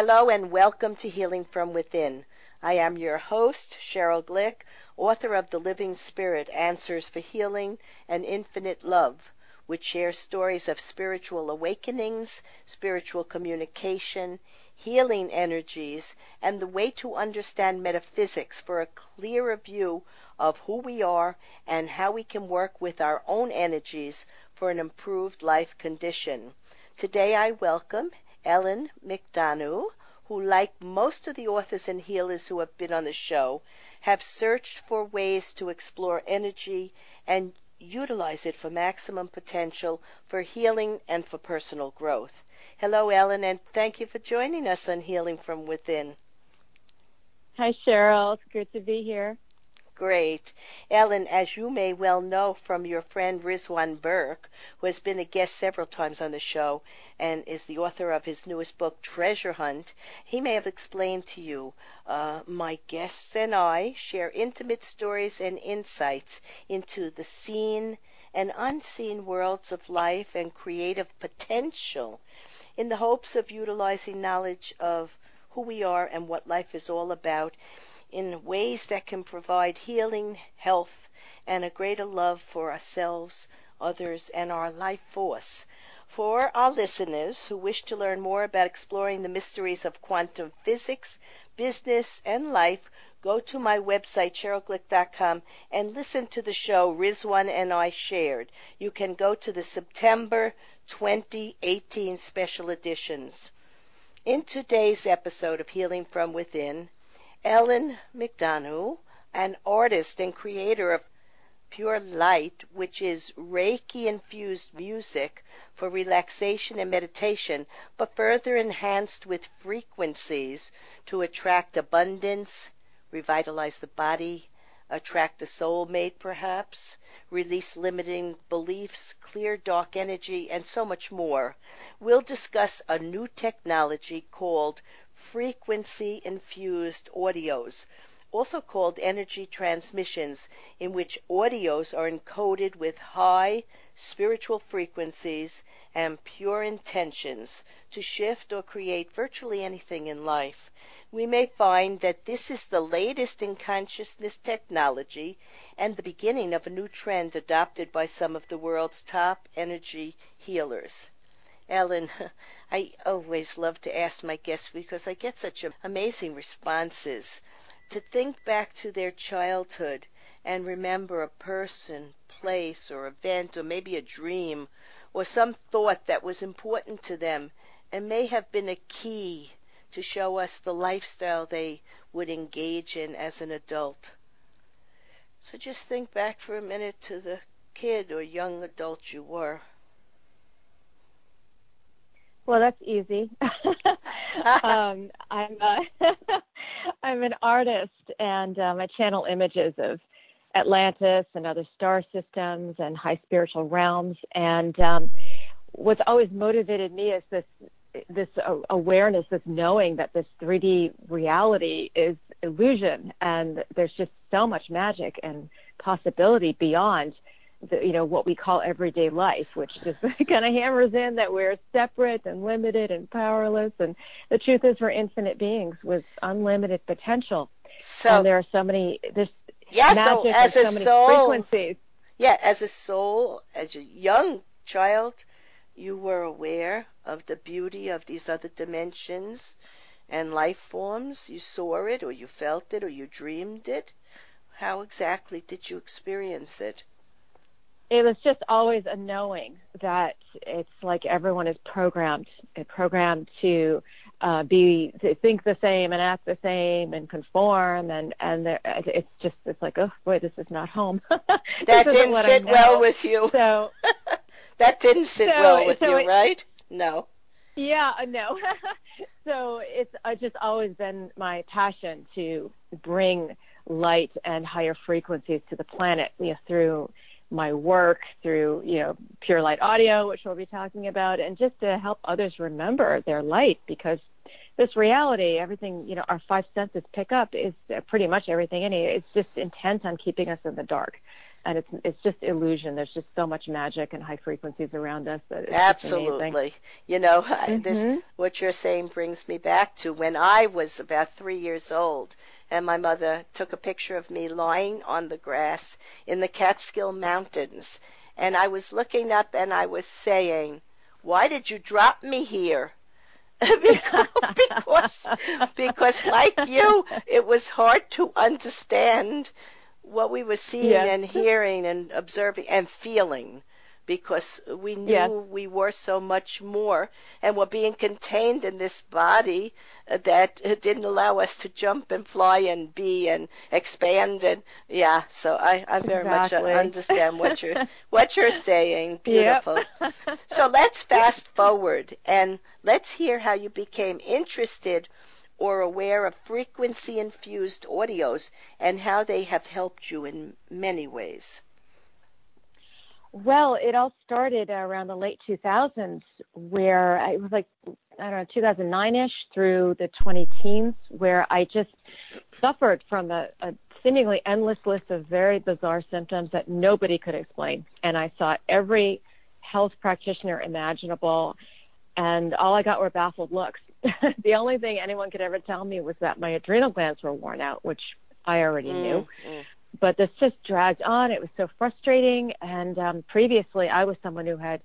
Hello and welcome to Healing from Within. I am your host, Cheryl Glick, author of The Living Spirit Answers for Healing and Infinite Love, which shares stories of spiritual awakenings, spiritual communication, healing energies, and the way to understand metaphysics for a clearer view of who we are and how we can work with our own energies for an improved life condition. Today I welcome Ellen McDonough, who, like most of the authors and healers who have been on the show, have searched for ways to explore energy and utilize it for maximum potential for healing and for personal growth. Hello, Ellen, and thank you for joining us on Healing from Within. Hi, Cheryl. It's good to be here. Great. Ellen, as you may well know from your friend Rizwan Virk, who has been a guest several times on the show and is the author of his newest book, Treasure Hunt, he may have explained to you uh, my guests and I share intimate stories and insights into the seen and unseen worlds of life and creative potential in the hopes of utilizing knowledge of who we are and what life is all about in ways that can provide healing, health, and a greater love for ourselves, others, and our life force. For our listeners who wish to learn more about exploring the mysteries of quantum physics, business, and life, go to my website, CherylGlick.com, and listen to the show Rizwan and I shared. You can go to the September 2018 special editions. In today's episode of Healing from Within, Ellen McDonough, an artist and creator of Pure Light, which is Reiki infused music for relaxation and meditation, but further enhanced with frequencies to attract abundance, revitalize the body, attract a soulmate perhaps, release limiting beliefs, clear dark energy, and so much more. We'll discuss a new technology called frequency infused audios, also called energy transmissions, in which audios are encoded with high spiritual frequencies and pure intentions to shift or create virtually anything in life. We may find that this is the latest in consciousness technology and the beginning of a new trend adopted by some of the world's top energy healers. Ellen, I always love to ask my guests because I get such amazing responses to think back to their childhood and remember a person, place, or event, or maybe a dream, or some thought that was important to them and may have been a key to show us the lifestyle they would engage in as an adult. So just think back for a minute to the kid or young adult you were. Well, that's easy. um, I'm uh, I'm an artist, and um, I channel images of Atlantis and other star systems and high spiritual realms. And um, what's always motivated me is this this awareness, this knowing that this 3D reality is illusion, and there's just so much magic and possibility beyond the, you know what we call everyday life, which just kind of hammers in that we're separate and limited and powerless. And the truth is, we're infinite beings with unlimited potential. So and there are so many this yeah, so as so many soul, frequencies. Yeah, as a soul, as a young child, you were aware of the beauty of these other dimensions and life forms. You saw it, or you felt it, or you dreamed it. How exactly did you experience it? It was just always a knowing that it's like everyone is programmed, programmed to uh, be to think the same and act the same and conform and and it's just it's like oh boy this is not home. that didn't sit well with you. So that didn't sit so, well with so you, it, right? No. Yeah, uh, no. so it's uh, just always been my passion to bring light and higher frequencies to the planet you know, through my work through, you know, Pure Light Audio, which we'll be talking about, and just to help others remember their light because this reality, everything, you know, our five senses pick up is pretty much everything in it. It's just intent on keeping us in the dark. and it's it's just illusion. There's just so much magic and high frequencies around us that it's absolutely. You know, mm-hmm. this what you're saying brings me back to when I was about three years old, and my mother took a picture of me lying on the grass in the Catskill Mountains, and I was looking up and I was saying, "Why did you drop me here?" because because like you, it was hard to understand what we were seeing and hearing and observing and feeling because we knew yes. we were so much more and were being contained in this body uh, that didn't allow us to jump and fly and be and expand and yeah so i i very uh, exactly. much understand what you're what you're saying beautiful yep. so let's fast forward and let's hear how you became interested or aware of frequency infused audios and how they have helped you in many ways well, it all started around the late 2000s, where it was like, I don't know, 2009 ish through the 20 teens, where I just suffered from a, a seemingly endless list of very bizarre symptoms that nobody could explain. And I saw every health practitioner imaginable, and all I got were baffled looks. the only thing anyone could ever tell me was that my adrenal glands were worn out, which I already mm, knew. Mm but this just dragged on. It was so frustrating. And um, previously, I was someone who had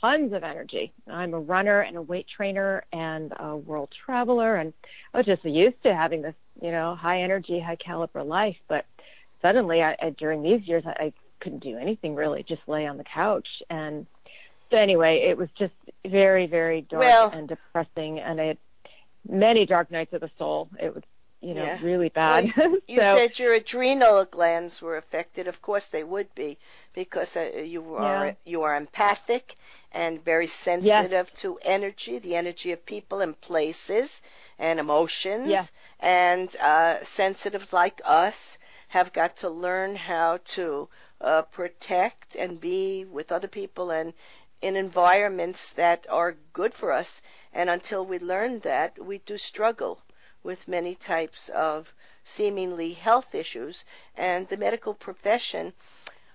tons of energy. I'm a runner and a weight trainer and a world traveler, and I was just used to having this, you know, high energy, high caliber life. But suddenly, I, I during these years, I, I couldn't do anything really, just lay on the couch. And so anyway, it was just very, very dark well, and depressing, and I had many dark nights of the soul. It was you know, yeah. really bad. Well, you so, said your adrenal glands were affected. Of course, they would be because uh, you are yeah. you are empathic and very sensitive yes. to energy, the energy of people and places and emotions. Yeah. And uh, sensitives like us have got to learn how to uh, protect and be with other people and in environments that are good for us. And until we learn that, we do struggle with many types of seemingly health issues, and the medical profession,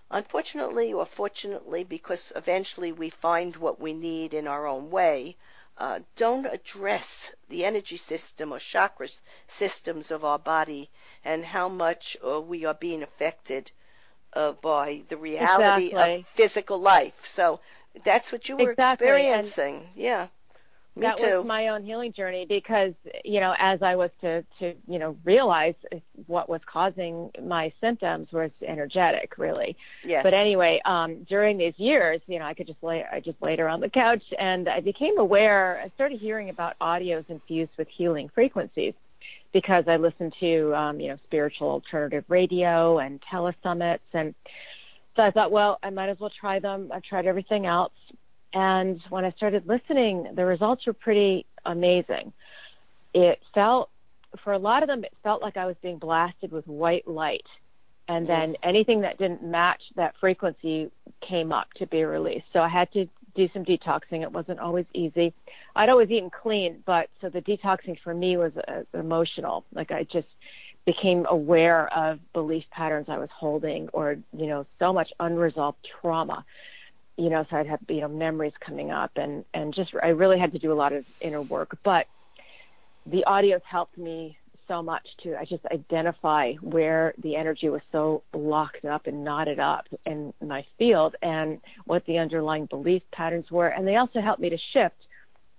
unfortunately or fortunately, because eventually we find what we need in our own way, uh, don't address the energy system or chakra systems of our body and how much uh, we are being affected uh, by the reality exactly. of physical life. So that's what you were exactly. experiencing. And yeah. Me that too. was my own healing journey because you know as I was to to you know realize what was causing my symptoms was energetic really. Yes. But anyway, um, during these years, you know, I could just lay I just laid around the couch and I became aware. I started hearing about audios infused with healing frequencies because I listened to um, you know spiritual alternative radio and telesummits and so I thought, well, I might as well try them. I've tried everything else and when I started listening, the results were pretty amazing. It felt, for a lot of them, it felt like I was being blasted with white light. And then anything that didn't match that frequency came up to be released. So I had to do some detoxing. It wasn't always easy. I'd always eaten clean, but so the detoxing for me was uh, emotional. Like I just became aware of belief patterns I was holding or, you know, so much unresolved trauma you know, so I'd have, you know, memories coming up and, and just, I really had to do a lot of inner work, but the audios helped me so much to, I just identify where the energy was so locked up and knotted up in my field and what the underlying belief patterns were. And they also helped me to shift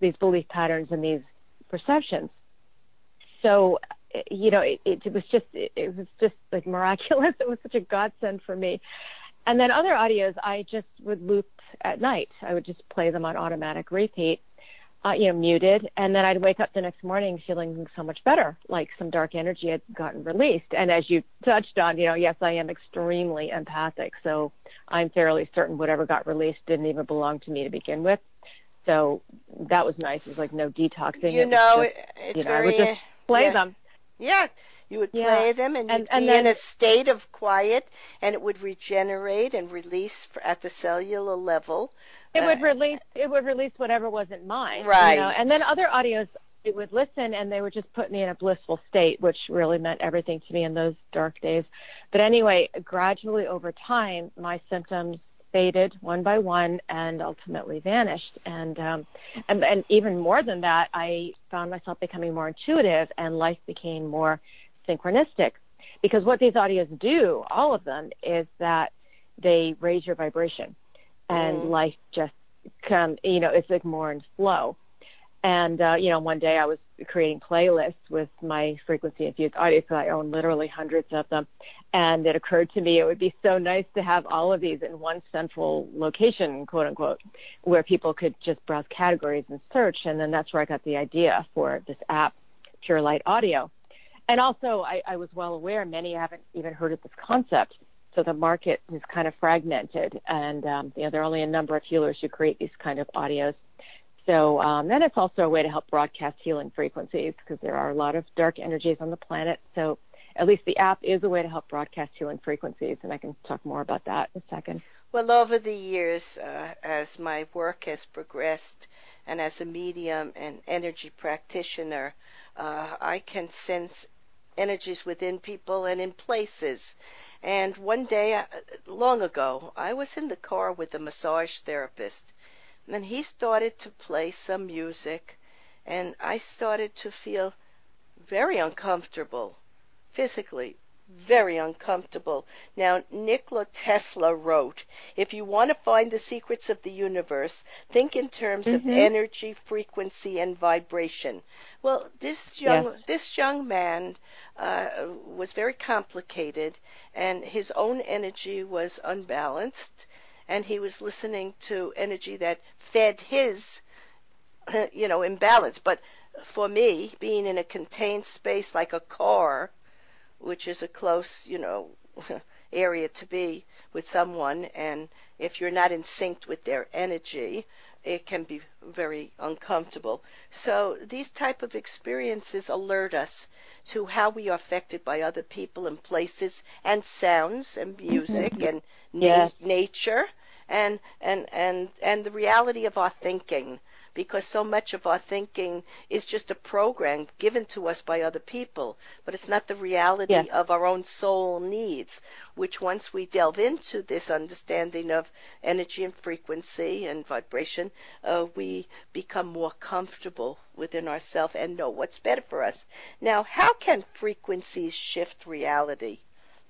these belief patterns and these perceptions. So, you know, it, it was just, it, it was just like miraculous. It was such a godsend for me and then other audios I just would loop at night. I would just play them on automatic repeat, uh, you know, muted, and then I'd wake up the next morning feeling so much better, like some dark energy had gotten released. And as you touched on, you know, yes, I am extremely empathic, so I'm fairly certain whatever got released didn't even belong to me to begin with. So that was nice. It was like no detoxing. You it know, just, it's you know, very, I would just play yeah. them. Yeah, you would play them and and, you'd and be then, in a state of quiet and it would regenerate and release at the cellular level. It uh, would release it would release whatever wasn't mine. Right. You know? And then other audios it would listen and they would just put me in a blissful state, which really meant everything to me in those dark days. But anyway, gradually over time, my symptoms faded one by one and ultimately vanished. And, um, and, and even more than that, I found myself becoming more intuitive and life became more synchronistic. Because what these audios do, all of them, is that they raise your vibration and mm. life just come, you know, it's like more in flow. And, uh, you know, one day I was creating playlists with my frequency infused audio, so I own literally hundreds of them. And it occurred to me it would be so nice to have all of these in one central location, quote unquote, where people could just browse categories and search. And then that's where I got the idea for this app, Pure Light Audio. And also, I, I was well aware many haven't even heard of this concept. So the market is kind of fragmented, and um, you know there are only a number of healers who create these kind of audios. So um, then it's also a way to help broadcast healing frequencies because there are a lot of dark energies on the planet. So at least the app is a way to help broadcast healing frequencies, and I can talk more about that in a second. Well, over the years, uh, as my work has progressed, and as a medium and energy practitioner, uh, I can sense energies within people and in places. And one day, uh, long ago, I was in the car with a massage therapist and he started to play some music, and I started to feel very uncomfortable, physically, very uncomfortable. Now, Nikola Tesla wrote, if you want to find the secrets of the universe, think in terms mm-hmm. of energy, frequency, and vibration. Well, this young yes. this young man uh, was very complicated, and his own energy was unbalanced, and he was listening to energy that fed his, you know, imbalance. But for me, being in a contained space like a car, which is a close, you know, area to be with someone, and if you're not in sync with their energy, it can be very uncomfortable. So these type of experiences alert us to how we are affected by other people and places and sounds and music mm-hmm. and na- nature and and and and the reality of our thinking because so much of our thinking is just a program given to us by other people, but it's not the reality yeah. of our own soul needs, which once we delve into this understanding of energy and frequency and vibration, uh, we become more comfortable within ourselves and know what's better for us. Now, how can frequencies shift reality?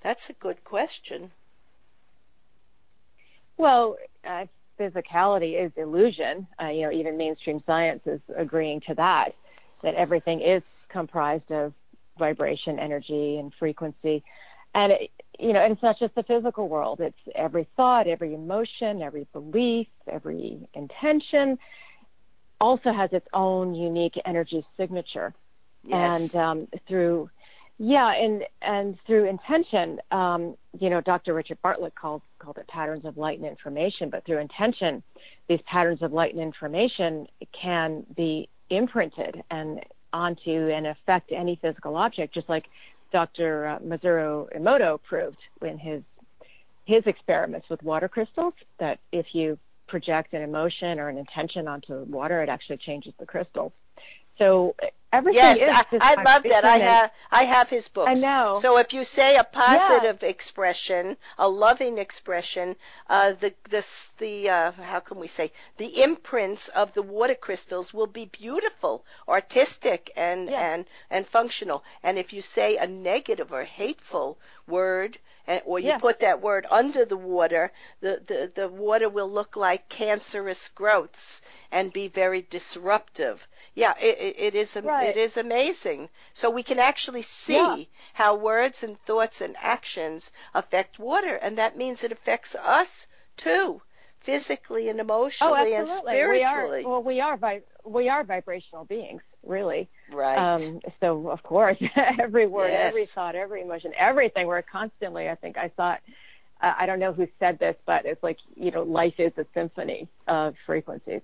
That's a good question. Well, uh, physicality is illusion. Uh, you know, even mainstream science is agreeing to that, that everything is comprised of vibration, energy, and frequency. And, it, you know, and it's not just the physical world. It's every thought, every emotion, every belief, every intention also has its own unique energy signature. Yes. And um, through yeah, and and through intention, um, you know, Dr. Richard Bartlett called called it patterns of light and information. But through intention, these patterns of light and information can be imprinted and onto and affect any physical object, just like Dr. Uh, Masaru Emoto proved in his his experiments with water crystals. That if you project an emotion or an intention onto water, it actually changes the crystals. So everything yes, is I, I love that. I have I have his books. I know. So if you say a positive yeah. expression, a loving expression, uh, the this the uh, how can we say the imprints of the water crystals will be beautiful, artistic, and yeah. and and functional. And if you say a negative or hateful word, and, or you yeah. put that word under the water, the, the, the water will look like cancerous growths and be very disruptive. Yeah, it, it is right. it is amazing. So we can actually see yeah. how words and thoughts and actions affect water, and that means it affects us too, physically and emotionally oh, and spiritually. We are, well, we are vi- we are vibrational beings, really. Right. Um, so of course, every word, yes. every thought, every emotion, everything. We're constantly. I think I thought. Uh, I don't know who said this, but it's like you know, life is a symphony of frequencies.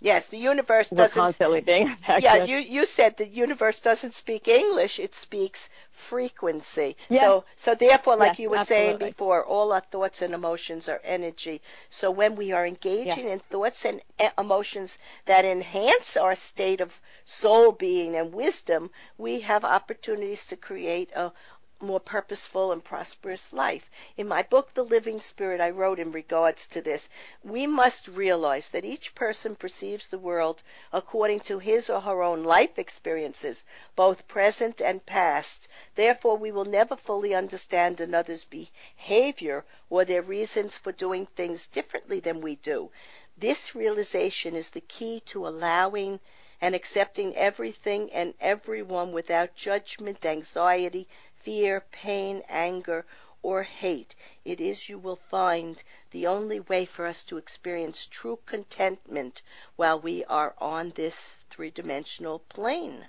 Yes, the universe we're doesn't. constantly being affected. Yeah, you you said the universe doesn't speak English; it speaks frequency. Yes. So so therefore, like Yes, you were saying before, all our thoughts and emotions are energy. So when we are engaging in thoughts and emotions that enhance our state of soul being and wisdom, we have opportunities to create a more purposeful and prosperous life. In my book, The Living Spirit, I wrote in regards to this, we must realize that each person perceives the world according to his or her own life experiences, both present and past. Therefore, we will never fully understand another's behavior or their reasons for doing things differently than we do. This realization is the key to allowing and accepting everything and everyone without judgment, anxiety, fear, pain, anger, or hate. It is, you will find, the only way for us to experience true contentment while we are on this three dimensional plane.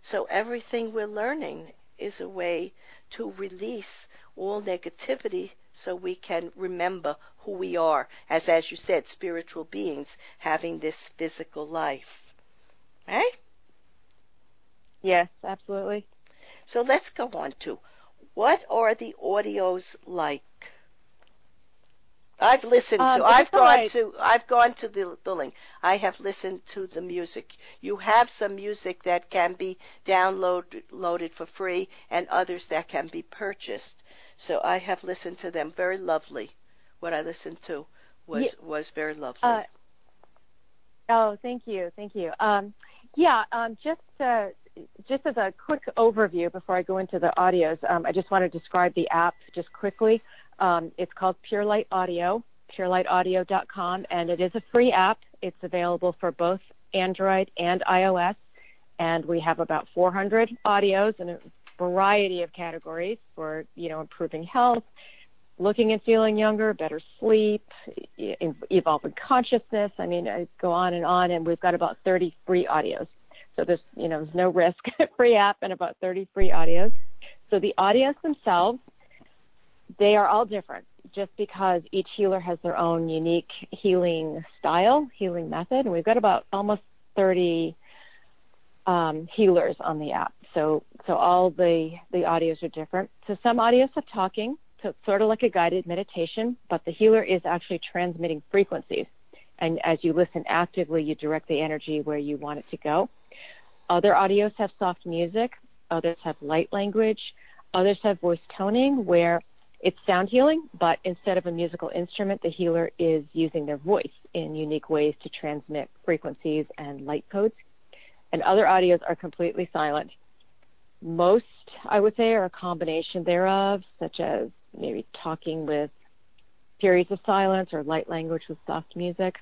So, everything we're learning is a way to release all negativity so we can remember who we are as as you said spiritual beings having this physical life right Yes, absolutely. so let's go on to what are the audios like I've listened Um, to. I've gone right- to. I've gone to the the link. I have listened to the music. You have some music that can be downloaded loaded for free, and others that can be purchased. So I have listened to them. Very lovely. What I listened to was Ye- was very lovely. Uh, Oh, thank you, thank you. Um, yeah, um, just uh, just as a quick overview before I go into the audios, um, I just want to describe the app just quickly. Um, it's called Pure Light Audio, purelightaudio.com, and it is a free app. It's available for both Android and iOS, and we have about 400 audios in a variety of categories for you know improving health, looking and feeling younger, better sleep, evolving consciousness. I mean, I go on and on, and we've got about 30 free audios. So there's, you know, there's no risk. free app and about 30 free audios. So the audios themselves, they are all different, just because each healer has their own unique healing style, healing method, and we've got about almost 30 um, healers on the app. So, so all the the audios are different. So some audios have talking, so it's sort of like a guided meditation, but the healer is actually transmitting frequencies. And as you listen actively, you direct the energy where you want it to go. Other audios have soft music, others have light language, others have voice toning where it's sound healing, but instead of a musical instrument, the healer is using their voice in unique ways to transmit frequencies and light codes. And other audios are completely silent. Most, I would say, are a combination thereof, such as maybe talking with periods of silence or light language with soft music.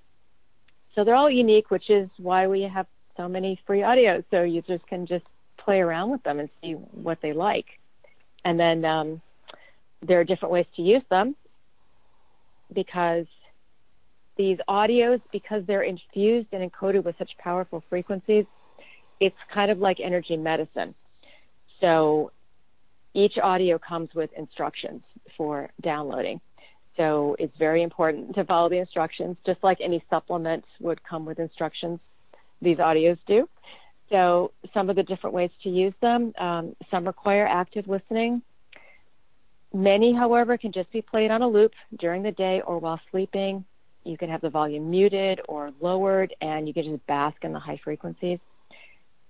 So they're all unique, which is why we have so many free audios. So users can just play around with them and see what they like. And then um, there are different ways to use them because these audios, because they're infused and encoded with such powerful frequencies, it's kind of like energy medicine. So each audio comes with instructions for downloading. So it's very important to follow the instructions, just like any supplement would come with instructions. These audios do. So some of the different ways to use them, um, some require active listening. Many, however, can just be played on a loop during the day or while sleeping. You can have the volume muted or lowered, and you can just bask in the high frequencies.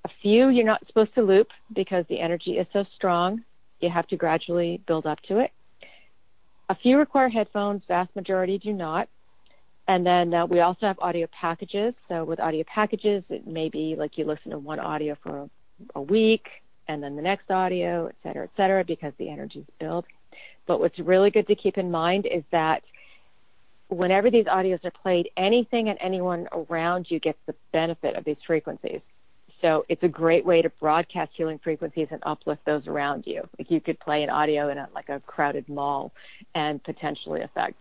A few you're not supposed to loop because the energy is so strong. You have to gradually build up to it. A few require headphones, vast majority do not. And then uh, we also have audio packages. So with audio packages, it may be like you listen to one audio for a, a week and then the next audio, et cetera, et cetera, because the energy is built. But what's really good to keep in mind is that whenever these audios are played, anything and anyone around you gets the benefit of these frequencies. So it's a great way to broadcast healing frequencies and uplift those around you. Like you could play an audio in a, like a crowded mall and potentially affect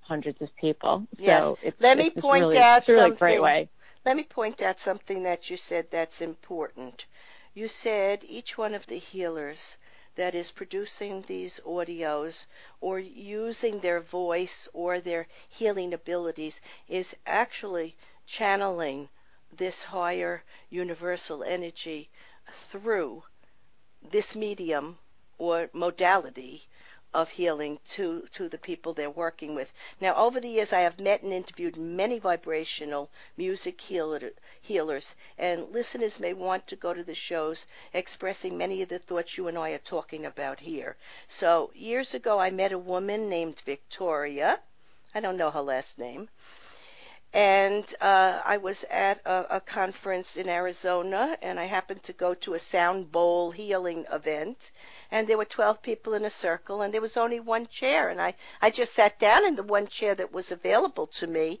hundreds of people. Yes. So it's, Let me it's point really, out really something. great way. Let me point out something that you said that's important. You said each one of the healers that is producing these audios or using their voice or their healing abilities is actually channeling this higher universal energy through this medium or modality of healing to, to the people they're working with. Now, over the years, I have met and interviewed many vibrational music healer, healers, and listeners may want to go to the shows expressing many of the thoughts you and I are talking about here. So, years ago, I met a woman named Victoria. I don't know her last name and uh, I was at a, a, conference in Arizona, and I happened to go to a sound bowl healing event, and there were 12 people in a circle, and there was only one chair, and I, I just sat down in the one chair that was available to me,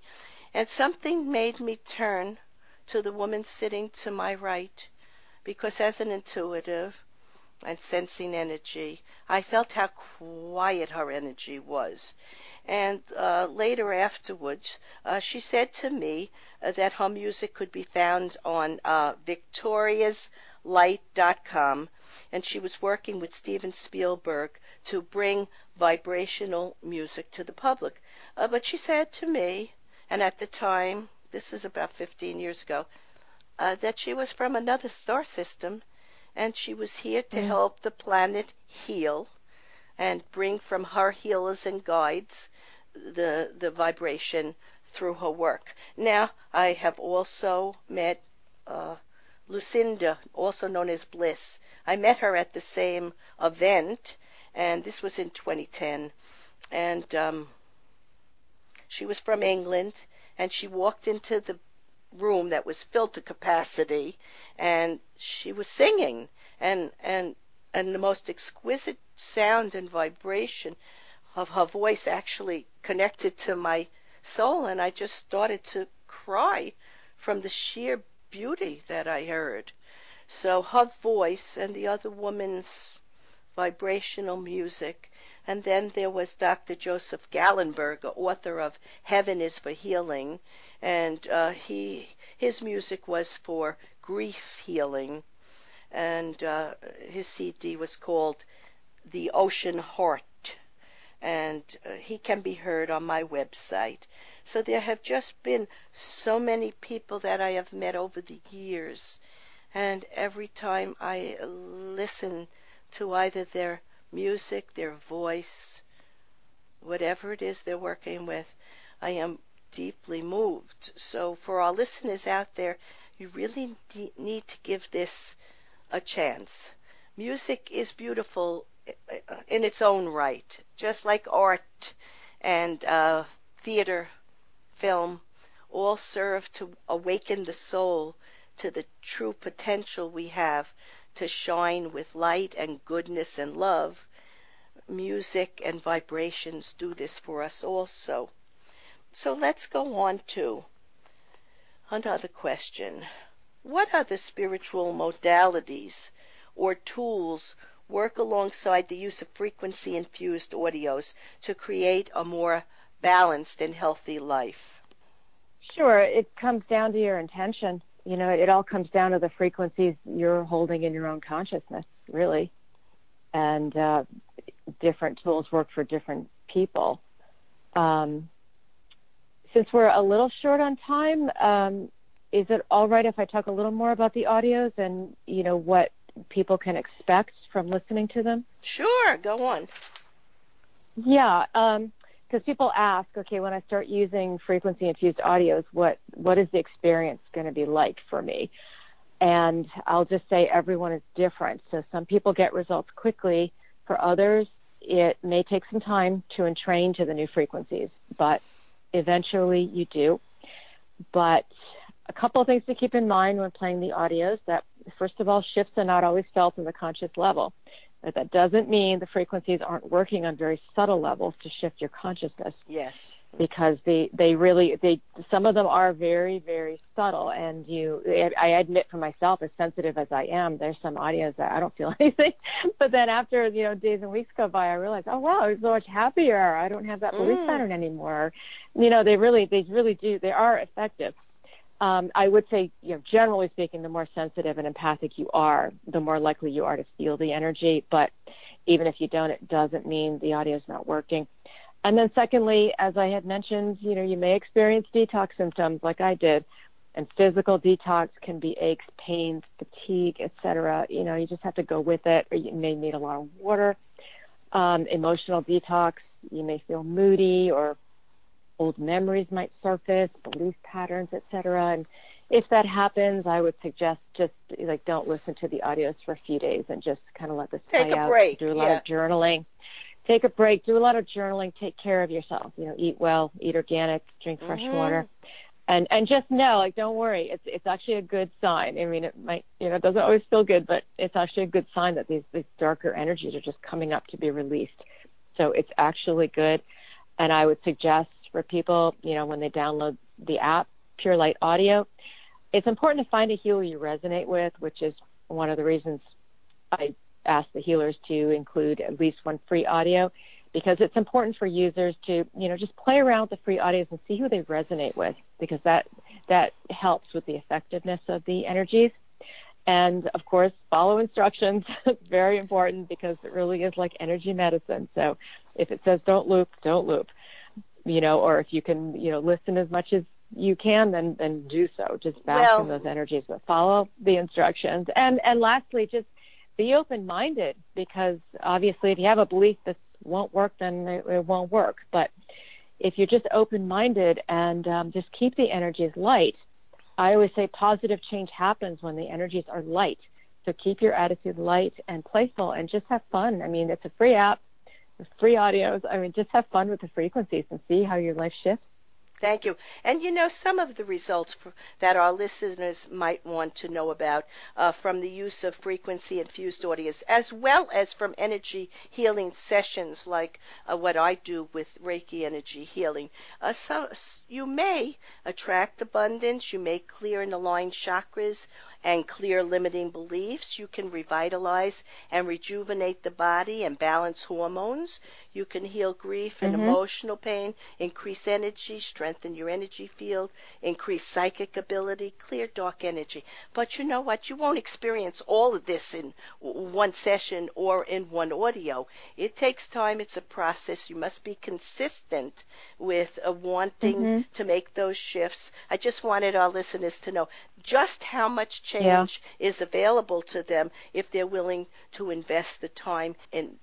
and something made me turn to the woman sitting to my right, because as an intuitive and sensing energy, I felt how quiet her energy was. And uh, later afterwards, uh, she said to me uh, that her music could be found on uh, victoriaslight.com, and she was working with Steven Spielberg to bring vibrational music to the public. Uh, but she said to me, and at the time, this is about 15 years ago, uh, that she was from another star system, and she was here to mm. help the planet heal and bring from her healers and guides the the vibration through her work. Now I have also met uh, Lucinda, also known as Bliss. I met her at the same event, and this was in 2010. And um, she was from England, and she walked into the room that was filled to capacity, and she was singing, and and and the most exquisite sound and vibration of her voice actually connected to my soul, and I just started to cry from the sheer beauty that I heard. So her voice and the other woman's vibrational music. And then there was Dr. Joseph Gallenberg, author of Heaven is for Healing, and uh, he his music was for grief healing, and uh, his CD was called The Ocean Heart and uh, he can be heard on my website. So there have just been so many people that I have met over the years, and every time I listen to either their music, their voice, whatever it is they're working with, I am deeply moved. So for our listeners out there, you really need to give this a chance. Music is beautiful in its own right, just like art and uh, theater, film, all serve to awaken the soul to the true potential we have to shine with light and goodness and love. Music and vibrations do this for us also. So let's go on to another question. What the spiritual modalities or tools work alongside the use of frequency infused audios to create a more balanced and healthy life? Sure. It comes down to your intention. You know, it all comes down to the frequencies you're holding in your own consciousness, really. And uh, different tools work for different people. Um, since we're a little short on time, um, is it all right if I talk a little more about the audios and you know what people can expect from listening to them? Sure, go on. Yeah, because um, people ask, okay, when I start using frequency infused audios, what what is the experience going to be like for me? And I'll just say everyone is different. So some people get results quickly. For others, it may take some time to entrain to the new frequencies, but eventually you do. But a couple of things to keep in mind when playing the audios that first of all shifts are not always felt in the conscious level. But that doesn't mean the frequencies aren't working on very subtle levels to shift your consciousness. Yes because they they really they some of them are very very subtle and you i admit for myself as sensitive as i am there's some audios that i don't feel anything but then after you know days and weeks go by i realize oh wow i'm so much happier i don't have that belief mm. pattern anymore you know they really they really do they are effective um, I would say, you know, generally speaking, the more sensitive and empathic you are, the more likely you are to feel the energy. But even if you don't, it doesn't mean the audio is not working. And then secondly, as I had mentioned, you know, you may experience detox symptoms like I did. And physical detox can be aches, pains, fatigue, etc. You know, you just have to go with it, or you may need a lot of water. Um, emotional detox, you may feel moody, or old memories might surface, belief patterns, etc. And if that happens, I would suggest just like don't listen to the audios for a few days and just kind of let this Take play a out. break. Do a lot yeah. of journaling. Take a break. Do a lot of journaling. Take care of yourself. You know, eat well, eat organic, drink fresh mm-hmm. water, and and just know, like, don't worry. It's it's actually a good sign. I mean, it might, you know, it doesn't always feel good, but it's actually a good sign that these these darker energies are just coming up to be released. So it's actually good, and I would suggest for people, you know, when they download the app, Pure Light Audio, it's important to find a healer you resonate with, which is one of the reasons I ask the healers to include at least one free audio because it's important for users to, you know, just play around with the free audios and see who they resonate with because that that helps with the effectiveness of the energies. And of course, follow instructions. it's very important because it really is like energy medicine. So if it says don't loop, don't loop. You know, or if you can, you know, listen as much as you can, then then do so. Just bask well, in those energies, but follow the instructions. And and lastly, just be open minded because obviously, if you have a belief this won't work, then it, it won't work. But if you're just open minded and um, just keep the energies light, I always say positive change happens when the energies are light. So keep your attitude light and playful, and just have fun. I mean, it's a free app, free audios. I mean, just have fun with the frequencies and see how your life shifts. Thank you. And you know, some of the results for, that our listeners might want to know about uh, from the use of frequency infused audios, as well as from energy healing sessions like uh, what I do with Reiki energy healing. Uh, so you may attract abundance, you may clear and align chakras and clear limiting beliefs. You can revitalize and rejuvenate the body and balance hormones. You can heal grief and mm-hmm. emotional pain, increase energy, strengthen your energy field, increase psychic ability, clear dark energy. But you know what? You won't experience all of this in one session or in one audio. It takes time. It's a process. You must be consistent with uh, wanting mm-hmm. to make those shifts. I just wanted our listeners to know just how much change yeah. is available to them if they're willing to invest the time in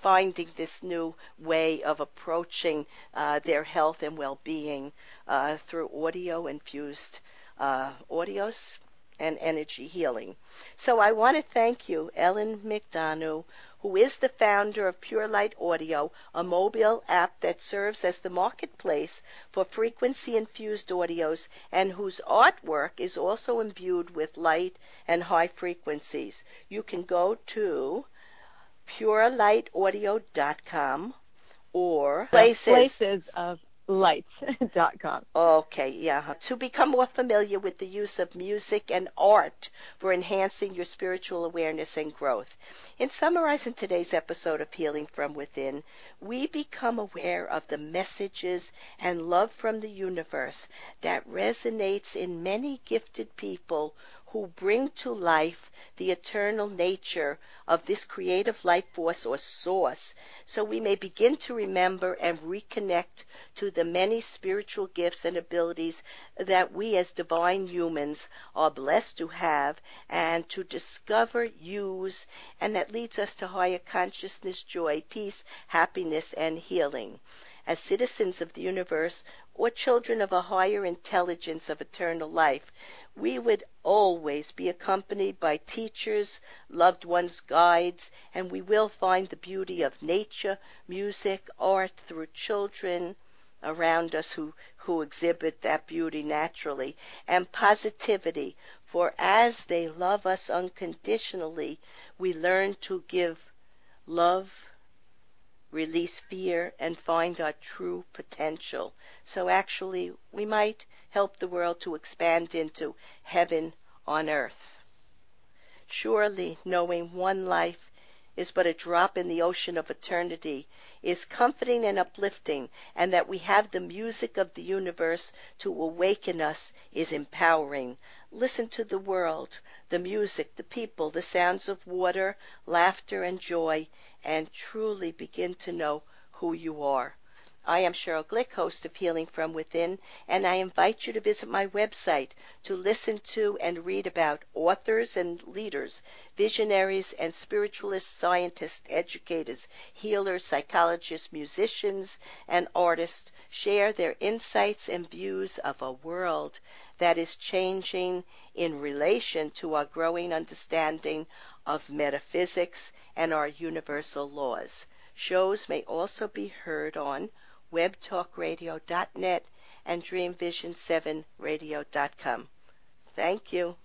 finding this new way of approaching uh, their health and well-being uh, through audio infused uh, audios and energy healing. So I want to thank you, Ellen McDonough, who is the founder of Pure Light Audio, a mobile app that serves as the marketplace for frequency infused audios and whose artwork is also imbued with light and high frequencies. You can go to purelight.audio.com or places, places of light.com. Okay, yeah. To become more familiar with the use of music and art for enhancing your spiritual awareness and growth. In summarizing today's episode of Healing from Within, we become aware of the messages and love from the universe that resonates in many gifted people who bring to life the eternal nature of this creative life force or source, so we may begin to remember and reconnect to the many spiritual gifts and abilities that we as divine humans are blessed to have and to discover, use, and that leads us to higher consciousness, joy, peace, happiness, and healing. As citizens of the universe or children of a higher intelligence of eternal life, we would always be accompanied by teachers, loved ones, guides, and we will find the beauty of nature, music, art through children around us who, who exhibit that beauty naturally, and positivity, for as they love us unconditionally, we learn to give love, release fear, and find our true potential. So actually, we might help the world to expand into heaven on earth. Surely, knowing one life is but a drop in the ocean of eternity is comforting and uplifting, and that we have the music of the universe to awaken us is empowering. Listen to the world, the music, the people, the sounds of water, laughter, and joy, and truly begin to know who you are. I am Cheryl Glick, host of Healing from Within, and I invite you to visit my website to listen to and read about authors and leaders, visionaries and spiritualists, scientists, educators, healers, psychologists, musicians, and artists share their insights and views of a world that is changing in relation to our growing understanding of metaphysics and our universal laws. Shows may also be heard on webtalkradio.net and dreamvision7radio.com. Thank you.